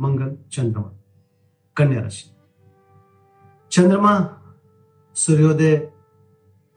मंगल, चंद्रमा, कन्या राशि। चंद्रमा सूर्योदय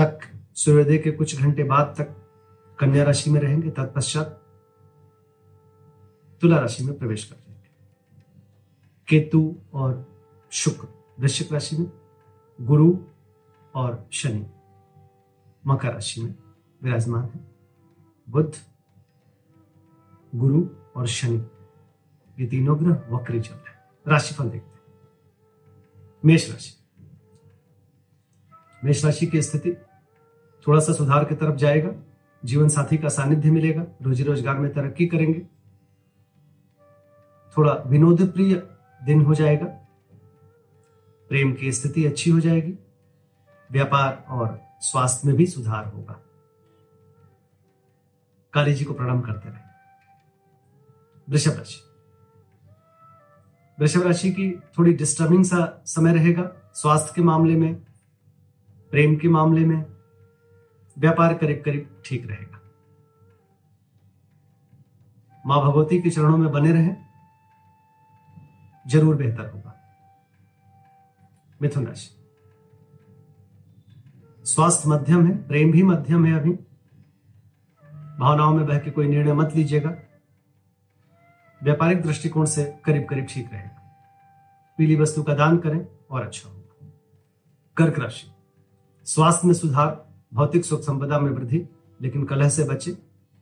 तक, सूर्योदय के कुछ घंटे बाद तक कन्या राशि में रहेंगे, तत्पश्चात तुला राशि में प्रवेश कर जाएँगे। केतु और शुक्र, वृश्चिक राशि में गुरु और शनि मकर राशि में विराजमान है। बुध, गुरु और शनि ये तीनों ग्रह वक्री चल रहे हैं। राशिफल देखते हैं। मेष राशि। मेष राशि की स्थिति थोड़ा सा सुधार की तरफ़ जाएगा। जीवन साथी का सानिध्य मिलेगा। रोजी रोज़गार में तरक्की करेंगे। थोड़ा विनोद प्रिय दिन हो जाएगा। प्रेम की स्थिति अच्छी हो जाएगी। व्यापार और स्वास्थ्य में भी सुधार होगा। काली जी को प्रणाम करते रहे। वृषभ राशि। वृषभ राशि की थोड़ी डिस्टर्बिंग सा समय रहेगा, स्वास्थ्य के मामले में, प्रेम के मामले में, व्यापार करीब करीब ठीक रहेगा। माँ भगवती के चरणों में बने रहें, ज़रूर बेहतर होगा। मिथुन राशि। स्वास्थ्य मध्यम है, प्रेम भी मध्यम है अभी। भावनाओं में बह के कोई निर्णय मत लीजिएगा। व्यापारिक दृष्टिकोण से करीब करीब ठीक रहेगा पीली वस्तु का दान करें और अच्छा होगा कर्क राशि। स्वास्थ्य में सुधार, भौतिक सुख संपदा में वृद्धि, लेकिन कलह से बचे,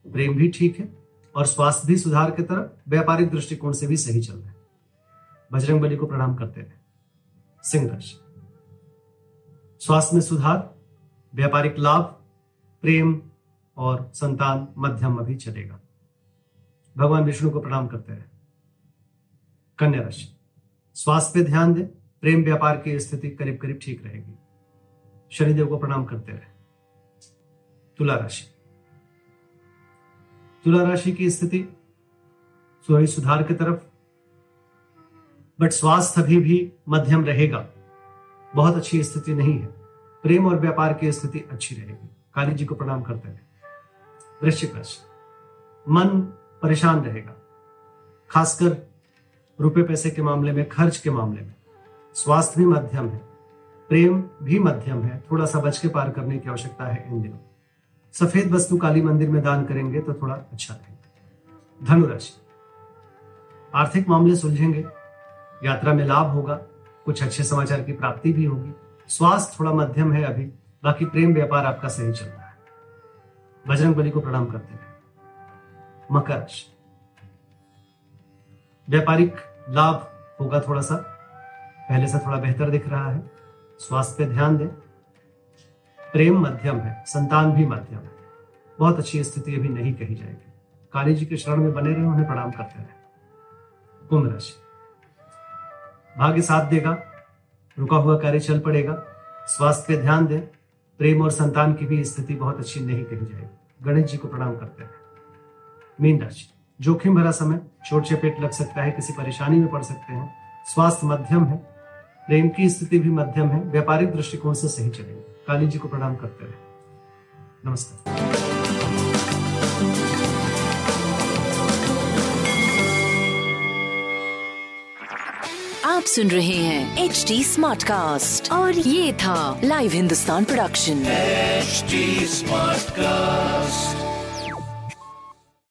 प्रेम भी ठीक है और स्वास्थ्य भी सुधार की तरफ़ व्यापारिक दृष्टिकोण से भी सही चल रहा है। बजरंग बली को प्रणाम करते रहे सिंह राशि। स्वास्थ्य में सुधार, व्यापारिक लाभ, प्रेम और संतान मध्यम अभी चलेगा। भगवान विष्णु को प्रणाम करते रहे। कन्या राशि, स्वास्थ्य पे ध्यान दें, प्रेम व्यापार की स्थिति करीब करीब ठीक रहेगी। शनिदेव को प्रणाम करते रहे। तुला राशि तुला राशि की स्थिति थोड़ी सुधार की तरफ़, बट स्वास्थ्य अभी भी मध्यम रहेगा। बहुत अच्छी स्थिति नहीं है। प्रेम और व्यापार की स्थिति अच्छी रहेगी। काली जी को प्रणाम करते रहे। वृश्चिक राशि, मन परेशान रहेगा। खासकर रुपए पैसे के मामले में, खर्च के मामले में। स्वास्थ्य भी मध्यम है, प्रेम भी मध्यम है थोड़ा सा बच के पार करने की आवश्यकता है इन दिनों। सफ़ेद वस्तु काली मंदिर में दान करेंगे तो थोड़ा अच्छा रहेगा। धनुराशि। आर्थिक मामले सुलझेंगे, यात्रा में लाभ होगा, कुछ अच्छे समाचार की प्राप्ति भी होगी। स्वास्थ्य थोड़ा मध्यम है अभी, बाकी प्रेम व्यापार आपका सही चल रहा है। बजरंग बली को प्रणाम करते रहे मकर राशि व्यापारिक लाभ होगा थोड़ा सा, पहले से थोड़ा बेहतर दिख रहा है। स्वास्थ्य पे ध्यान दें। प्रेम मध्यम है, संतान भी मध्यम है। बहुत अच्छी स्थिति अभी नहीं कही जाएगी। काली जी के शरण में बने रहे, उन्हें प्रणाम करते रहे। कुंभ राशि। भाग्य साथ देगा, रुका हुआ कार्य चल पड़ेगा। स्वास्थ्य पे ध्यान दें। प्रेम और संतान की भी स्थिति बहुत अच्छी नहीं कही जाएगी। गणेश जी को प्रणाम करते हैं मीन राशि जोखिम भरा समय चोट चपेट लग सकता है किसी परेशानी में पड़ सकते हैं। स्वास्थ्य मध्यम है प्रेम की स्थिति भी मध्यम है व्यापारिक दृष्टिकोण से सही चलेगी। काली जी को प्रणाम करते रहे। नमस्कार। आप सुन रहे हैं एच डी स्मार्ट कास्ट और ये था live Hindustan production smart Smartcast.